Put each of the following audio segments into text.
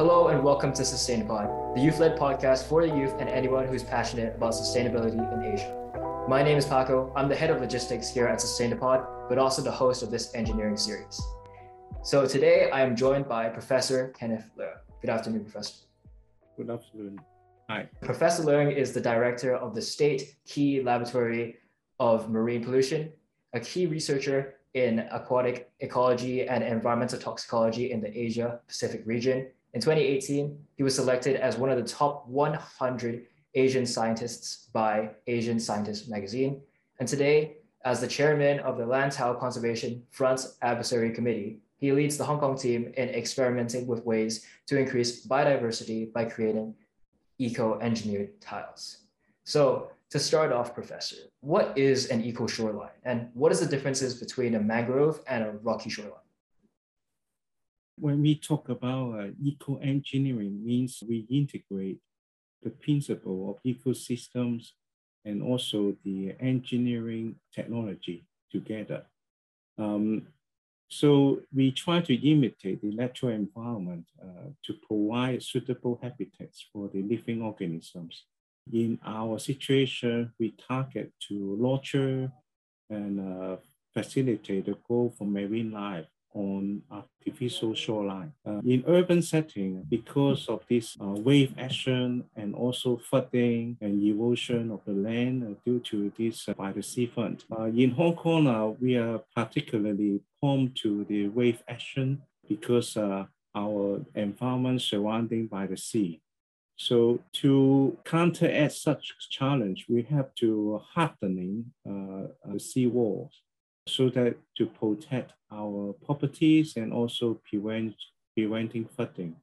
Hello and welcome to SustainPod, the youth-led podcast for the youth and anyone who's passionate about sustainability in Asia. My name is Paco. I'm the head of logistics here at SustainPod, but also the host of this engineering series. So today I am joined by Professor Kenneth Leung. Good afternoon, Professor. Good afternoon. Hi. Professor Leung is the director of the State Key Laboratory of Marine Pollution, a key researcher in aquatic ecology and environmental toxicology in the Asia Pacific region. In 2018, he was selected as one of the top 100 Asian scientists by Asian Scientist magazine. And today, as the chairman of the Lantau Conservation Fund's Advisory Committee, he leads the Hong Kong team in experimenting with ways to increase biodiversity by creating eco-engineered tiles. So to start off, Professor, what is an eco shoreline and what is the differences between a mangrove and a rocky shoreline? When we talk about uh, eco-engineering means we integrate the principle of ecosystems and also the engineering technology together. Um, so we try to imitate the natural environment uh, to provide suitable habitats for the living organisms in our situation, we target to nurture and uh, facilitate the growth of marine life on artificial shoreline. Uh, in urban setting, because of this uh, wave action and also flooding and erosion of the land uh, due to this uh, by the seafront. Uh, in Hong Kong, uh, we are particularly prone to the wave action because our environment surrounding by the sea. So to counteract such challenge, we have to hardening uh, the sea walls so that to protect our properties and also prevent preventing flooding.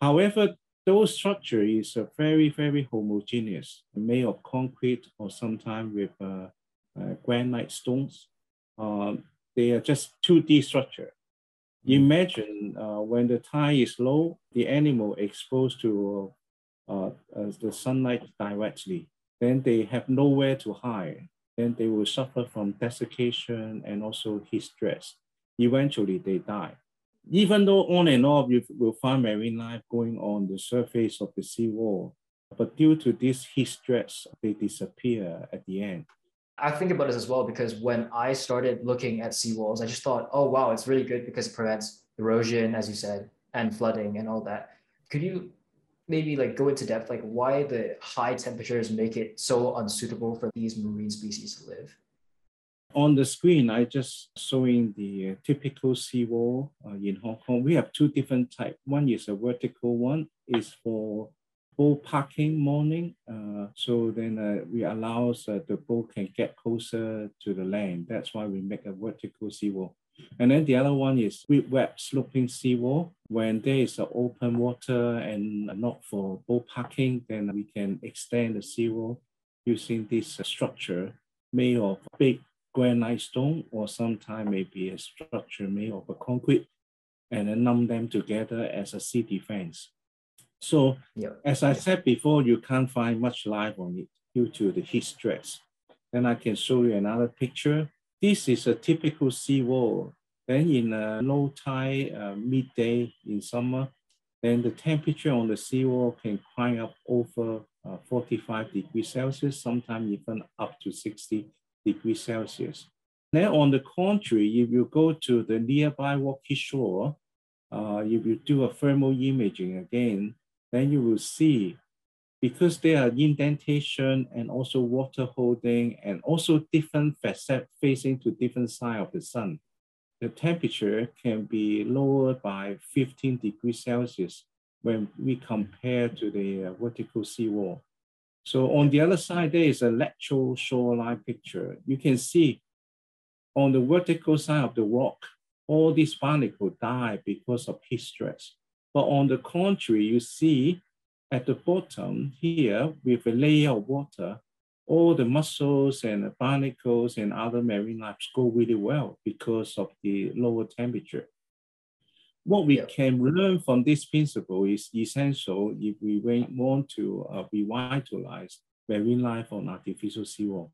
However, those structure is uh, very, very homogeneous, made of concrete or sometimes with uh, uh, granite stones. Um, they are just 2D structure. Mm. Imagine uh, when the tide is low, the animal exposed to uh, the sunlight directly, then they have nowhere to hide. Then they will suffer from desiccation and also heat stress. Eventually, they die. Even though on and off you will find marine life going on the surface of the seawall, but due to this heat stress, they disappear at the end. I think about this as well because when I started looking at seawalls, I just thought, oh wow, it's really good because it prevents erosion, as you said, and flooding and all that. Could you maybe like go into depth like why the high temperatures make it so unsuitable for these marine species to live? On the screen i just showing the typical seawall uh, in hong kong we have two different type. One is a vertical one is for boat parking morning uh, so then uh, we allows uh, the boat can get closer to the land. That's why we make a vertical seawall and then the other one is with web sloping seawall. When there is open water and not for boat parking, then we can extend the seawall using this structure made of big granite stone or sometimes maybe a structure made of a concrete and then numb them together as a sea defense. So yeah. as I said before, you can't find much life on it due to the heat stress. Then I can show you another picture this is a typical seawall. Then in a low tide, uh, midday in summer, then the temperature on the seawall can climb up over uh, 45 degrees Celsius, sometimes even up to 60 degrees Celsius. Then on the contrary, if you go to the nearby rocky shore, uh, if you do a thermal imaging again, then you will see because there are indentation and also water holding and also different facet facing to different side of the sun, the temperature can be lowered by 15 degrees Celsius when we compare to the uh, vertical seawall. So on the other side, there is a lateral shoreline picture. You can see on the vertical side of the rock, all these barnacles die because of heat stress. But on the contrary, you see at the bottom here, with a layer of water, all the mussels and the barnacles and other marine life go really well because of the lower temperature. What we yeah. can learn from this principle is essential if we want to uh, revitalize marine life on artificial seawall.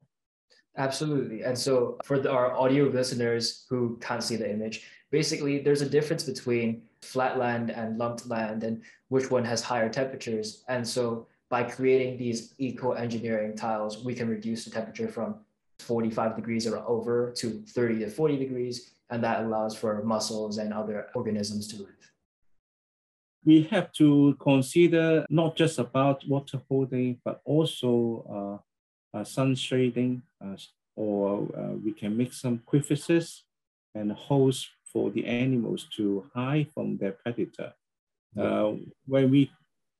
Absolutely. And so for the, our audio listeners who can't see the image, basically there's a difference between flat land and lumped land and which one has higher temperatures. And so by creating these eco-engineering tiles, we can reduce the temperature from 45 degrees or over to 30 to 40 degrees. And that allows for mussels and other organisms to live. We have to consider not just about water holding, but also uh, uh, sun shading, uh, or uh, we can make some crevices and holes for the animals to hide from their predator. Uh, when we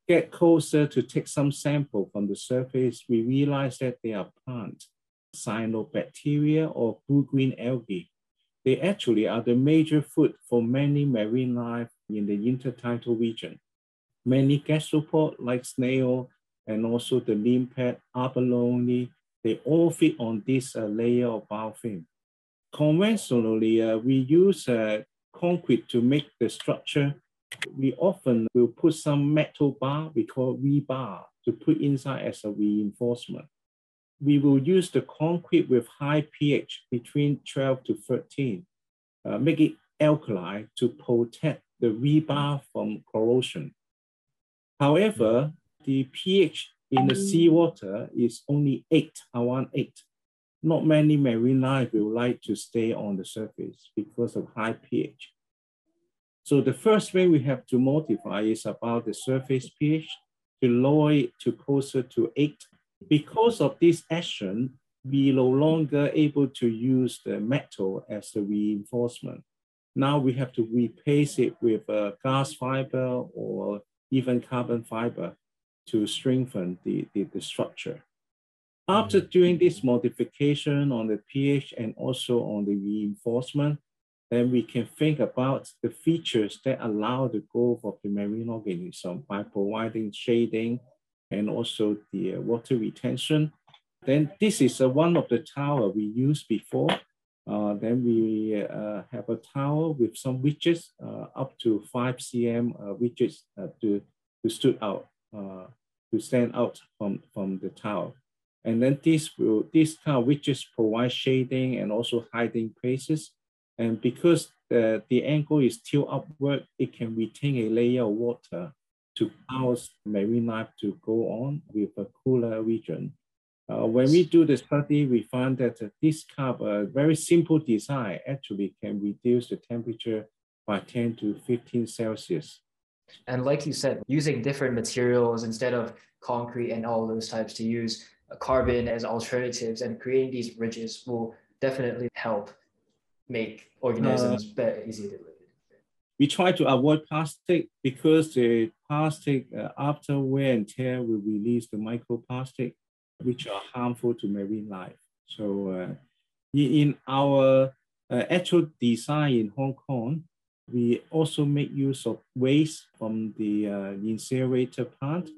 get closer to take some sample from the surface, we realize that they are plant cyanobacteria or blue-green algae. They actually are the major food for many marine life in the intertidal region. Many gastropod like snail and also the limpet, abalone, they all feed on this uh, layer of biofilm conventionally, uh, we use uh, concrete to make the structure. We often will put some metal bar, we call rebar, to put inside as a reinforcement. We will use the concrete with high pH between 12 to 13, uh, make it alkali to protect the rebar from corrosion. However, the pH in the seawater is only 8, around 8 not many marine life will like to stay on the surface because of high pH. So the first way we have to modify is about the surface pH to lower it to closer to eight. Because of this action, we no longer able to use the metal as the reinforcement. Now we have to replace it with uh, a glass fiber or even carbon fiber to strengthen the, the, the structure. After mm. doing this modification on the pH and also on the reinforcement, then we can think about the features that allow the growth of the marine organism by providing shading and also the uh, water retention. Then this is uh, one of the tower we used before. Uh, then we uh, have a tower with some widgets uh, up to 5 cm uh, widgets to, to stood out, to stand out from, from the tower. And then this will, this kind of widgets provide shading and also hiding places. And because the, the angle is still upward, it can retain a layer of water to allow marine life to go on with a cooler region. Uh, when we do the study, we find that uh, this kind of a very simple design actually can reduce the temperature by 10 to 15 Celsius. And like you said, using different materials instead of concrete and all those types to use carbon as alternatives and creating these bridges will definitely help make organisms uh, better, easier to live We try to avoid plastic because the plastic, uh, after wear and tear, will release the microplastic, which are harmful to marine life. So uh, in our uh, actual design in Hong Kong, we also make use of waste from the uh, incinerator plant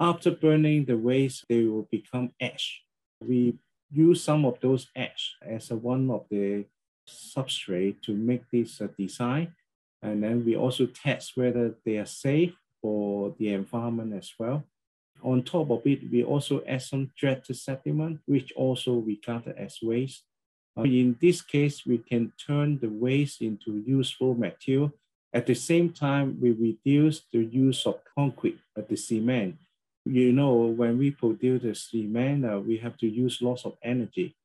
after burning the waste, they will become ash. We use some of those ash as a, one of the substrate to make this uh, design. And then we also test whether they are safe for the environment as well. On top of it, we also add some dredged sediment, which also regarded as waste. Uh, in this case, we can turn the waste into useful material. At the same time, we reduce the use of concrete, uh, the cement, you know, when we produce the cement, uh, we have to use lots of energy.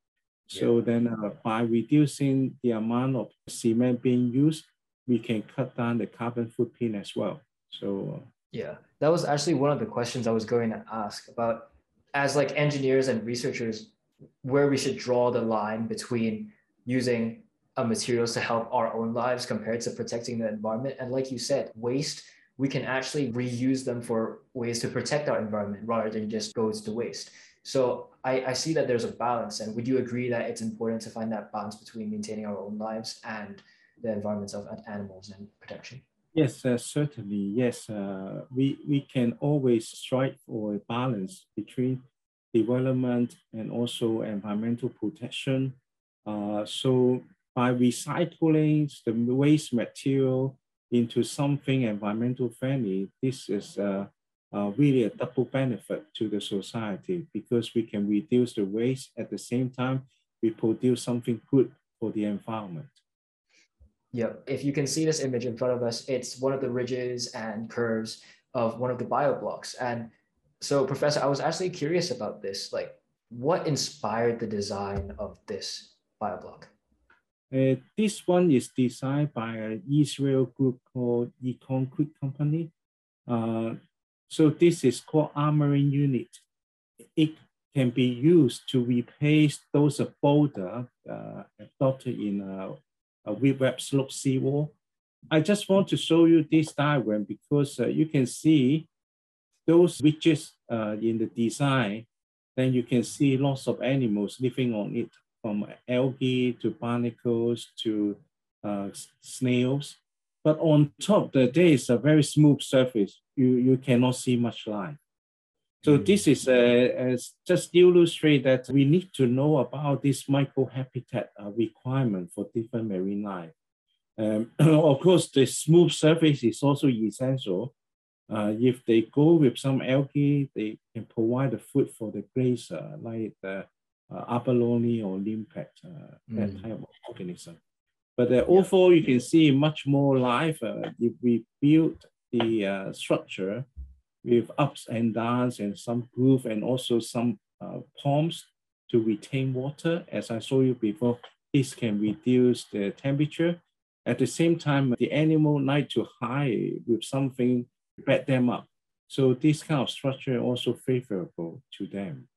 So yeah. then uh, by reducing the amount of cement being used, we can cut down the carbon footprint as well. So uh, yeah, that was actually one of the questions I was going to ask about as like engineers and researchers, where we should draw the line between using a materials to help our own lives compared to protecting the environment. And like you said, waste we can actually reuse them for ways to protect our environment rather than just goes to waste. So I, I see that there's a balance. And would you agree that it's important to find that balance between maintaining our own lives and the environments of animals and protection? Yes, uh, certainly. Yes, uh, we, we can always strive for a balance between development and also environmental protection. Uh, so by recycling the waste material into something environmental friendly, this is uh, uh, really a double benefit to the society because we can reduce the waste at the same time we produce something good for the environment. Yep. If you can see this image in front of us, it's one of the ridges and curves of one of the bioblocks. And so, Professor, I was actually curious about this. Like, what inspired the design of this bioblock? Uh, this one is designed by an Israel group called ECOncrete Company. Uh, so this is called armoring unit. It can be used to replace those boulder uh, adopted in a, a web slope seawall. I just want to show you this diagram because uh, you can see those ridges uh, in the design, then you can see lots of animals living on it, from algae to barnacles to uh, snails. But on top, the, there is a very smooth surface. You, you cannot see much life. So mm. this is uh, just to illustrate that we need to know about this microhabitat uh, requirement for different marine life. Um, of course, the smooth surface is also essential. Uh, if they go with some algae, they can provide the food for the grazer, like the uh, abalone or limpet, uh, that mm. type of organism. But uh, overall, you can see much more life uh, if we build the uh, structure with ups and downs and some groove and also some uh, ponds to retain water. As I showed you before, this can reduce the temperature. At the same time, the animal like to hide with something to back them up. So this kind of structure also favorable to them.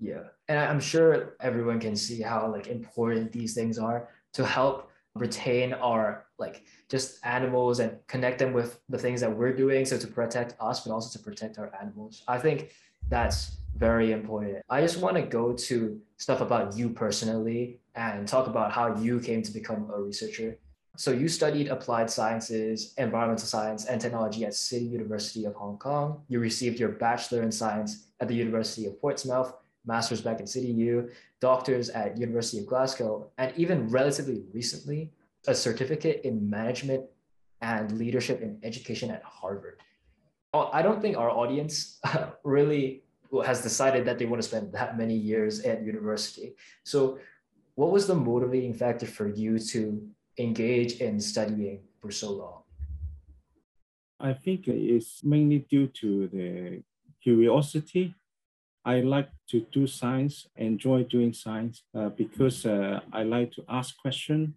Yeah, and I'm sure everyone can see how like important these things are to help retain our like just animals and connect them with the things that we're doing. So to protect us but also to protect our animals. I think that's very important. I just want to go to stuff about you personally and talk about how you came to become a researcher. So you studied applied sciences environmental science and technology at city university of hong kong. You received your bachelor in science at the university of portsmouth master's back in City U, doctors at University of Glasgow, and even relatively recently, a certificate in management and leadership in education at Harvard. Oh, I don't think our audience really has decided that they want to spend that many years at university. So, what was the motivating factor for you to engage in studying for so long? I think it's mainly due to the curiosity I like to do science, enjoy doing science uh, because uh, I like to ask questions.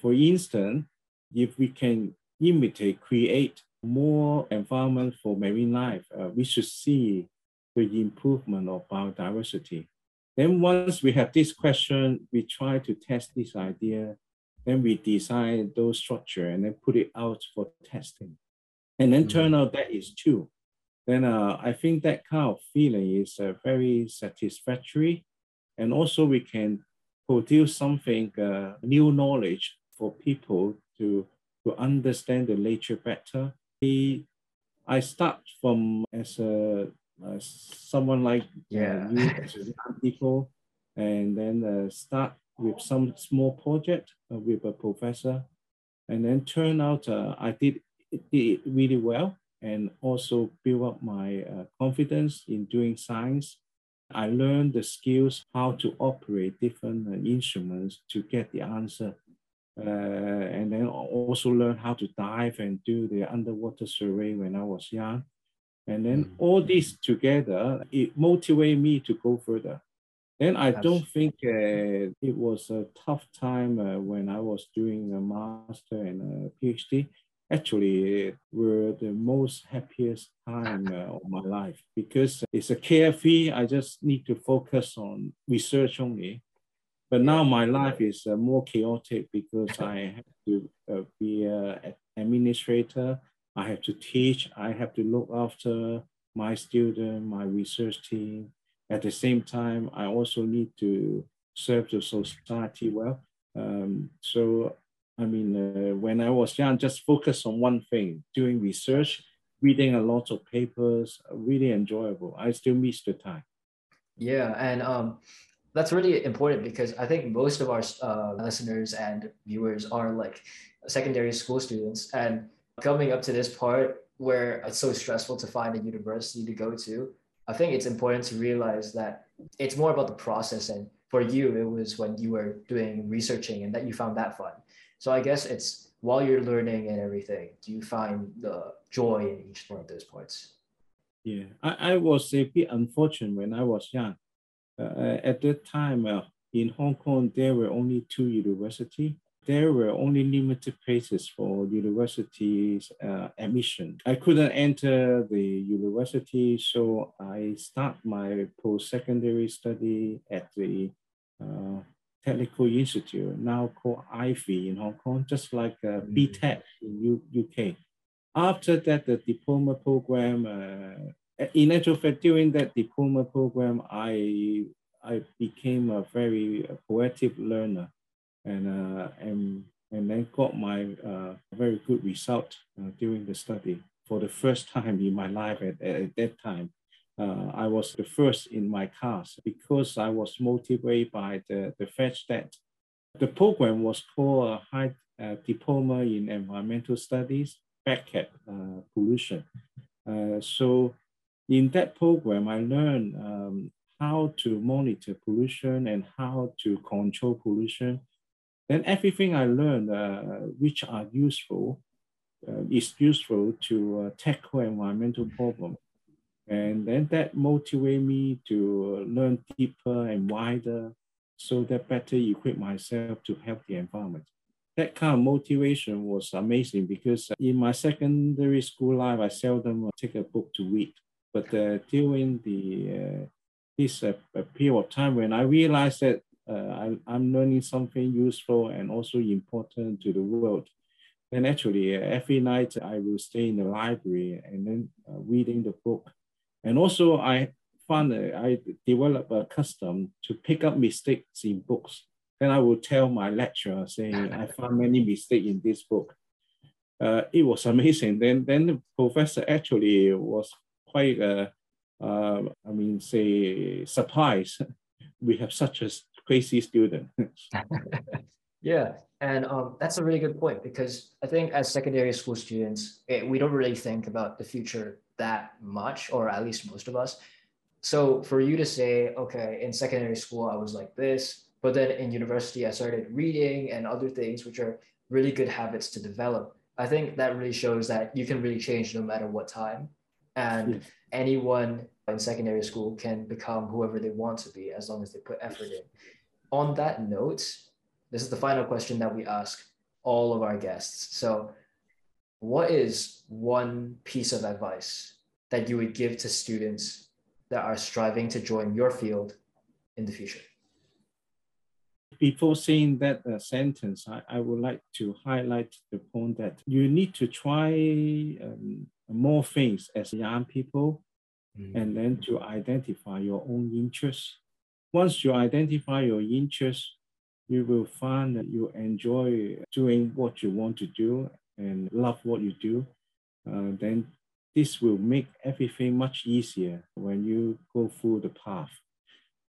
For instance, if we can imitate, create more environment for marine life, uh, we should see the improvement of biodiversity. Then once we have this question, we try to test this idea, then we design those structure and then put it out for testing. And then mm-hmm. turn out that is true then uh, I think that kind of feeling is uh, very satisfactory. And also we can produce something, uh, new knowledge for people to, to understand the nature better. I start from as a someone like yeah. you, people, and then uh, start with some small project uh, with a professor, and then turn out uh, I did it, really well and also build up my uh, confidence in doing science. I learned the skills how to operate different uh, instruments to get the answer. Uh, and then also learn how to dive and do the underwater survey when I was young. And then mm. all this together, it motivated me to go further. Then I don't think uh, it was a tough time uh, when I was doing a master and a PhD actually were the most happiest time uh, of my life because it's a carefree. I just need to focus on research only. But now my life is uh, more chaotic because I have to uh, be an administrator. I have to teach. I have to look after my student, my research team. At the same time, I also need to serve the society well. Um, so I mean, uh, when I was young, just focus on one thing, doing research, reading a lot of papers, really enjoyable. I still miss the time. Yeah, and um, that's really important because I think most of our uh, listeners and viewers are like secondary school students, and coming up to this part where it's so stressful to find a university to go to, I think it's important to realize that it's more about the process. And for you, it was when you were doing researching and that you found that fun. So I guess it's while you're learning and everything, do you find the joy in each one of those points? Yeah, I, I was a bit unfortunate when I was young. Uh, at that time, uh, in Hong Kong, there were only two universities. There were only limited places for universities uh, admission. I couldn't enter the university, so I start my post-secondary study at the uh, Technical Institute, now called IVE in Hong Kong, just like uh, mm. BTEC in U UK. After that, the diploma program, uh, in actual fact, during that diploma program, I I became a very poetic learner and, uh, and, and then got my uh, very good result uh, during the study for the first time in my life at, at that time. Uh, I was the first in my class because I was motivated by the, the fact that the program was called a high uh, diploma in environmental studies, BECAT uh, pollution. Uh, so in that program, I learned um, how to monitor pollution and how to control pollution. Then everything I learned, uh, which are useful, is useful to tackle environmental problems. And then that motivated me to learn deeper and wider so that better equip myself to help the environment. That kind of motivation was amazing because in my secondary school life, I seldom take a book to read. But uh, during the uh, this uh, period of time when I realized that uh, I, am learning something useful and also important to the world, then actually uh, every night I will stay in the library and then uh, reading the book and also I found that I developed a custom to pick up mistakes in books. Then I would tell my lecturer saying, I found many mistakes in this book. Uh, it was amazing. Then, then the professor actually was quite, uh, uh, I mean, say, surprised. we have such a crazy student. yeah, and um, that's a really good point because I think as secondary school students, it, we don't really think about the future that much, or at least most of us. So for you to say, okay, in secondary school, I was like this, but then in university, I started reading and other things, which are really good habits to develop. I think that really shows that you can really change no matter what time. And yeah. anyone in secondary school can become whoever they want to be as long as they put effort in. On that note, this is the final question that we ask all of our guests. So what is one piece of advice that you would give to students that are striving to join your field in the future? Before saying that uh, sentence, I, I would like to highlight the point that you need to try um, more things as young people mm. and then to identify your own interests. Once you identify your interests, you will find that you enjoy doing what you want to do and love what you do, uh, then this will make everything much easier when you go through the path.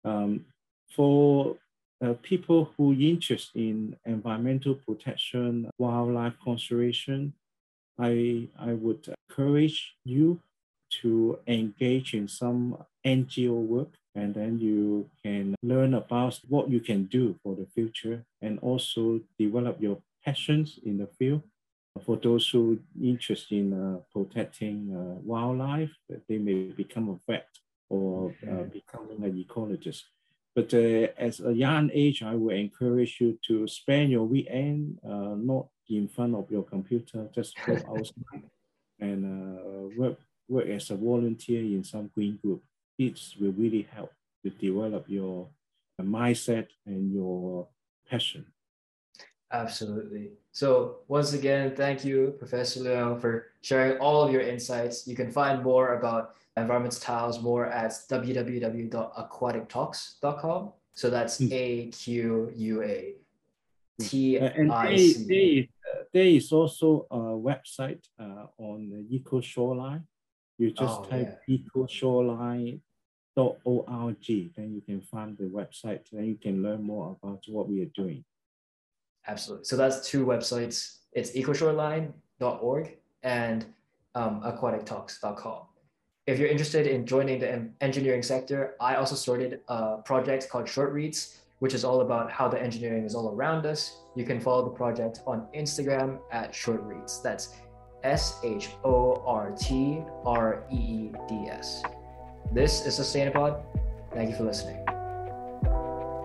Um, for uh, people who are interested in environmental protection, wildlife conservation, I, I would encourage you to engage in some NGO work and then you can learn about what you can do for the future and also develop your passions in the field for those who are interested in uh, protecting uh, wildlife, they may become a vet or uh, becoming an ecologist. But as a young age, I would encourage you to spend your weekend not in front of your computer, just go outside and uh, work, work as a volunteer in some green group. It will really help to develop your mindset and your passion. Absolutely. So once again, thank you, Professor Leung, for sharing all of your insights. You can find more about environmental tiles more at www.aquatictalks.com. So that's hmm. A Q U A T I C. There is also a website uh, on the Eco Shoreline. You just oh, type yeah. ecoshoreline.org, then you can find the website and you can learn more about what we are doing. Absolutely. So that's two websites. It's ecoshoreline.org and um, aquatictalks.com. If you're interested in joining the engineering sector, I also started a project called Short Reeds, which is all about how the engineering is all around us, you can follow the project on Instagram at Short Reeds. That's S H O R T R E E D S. This is Sustainapod. Thank you for listening.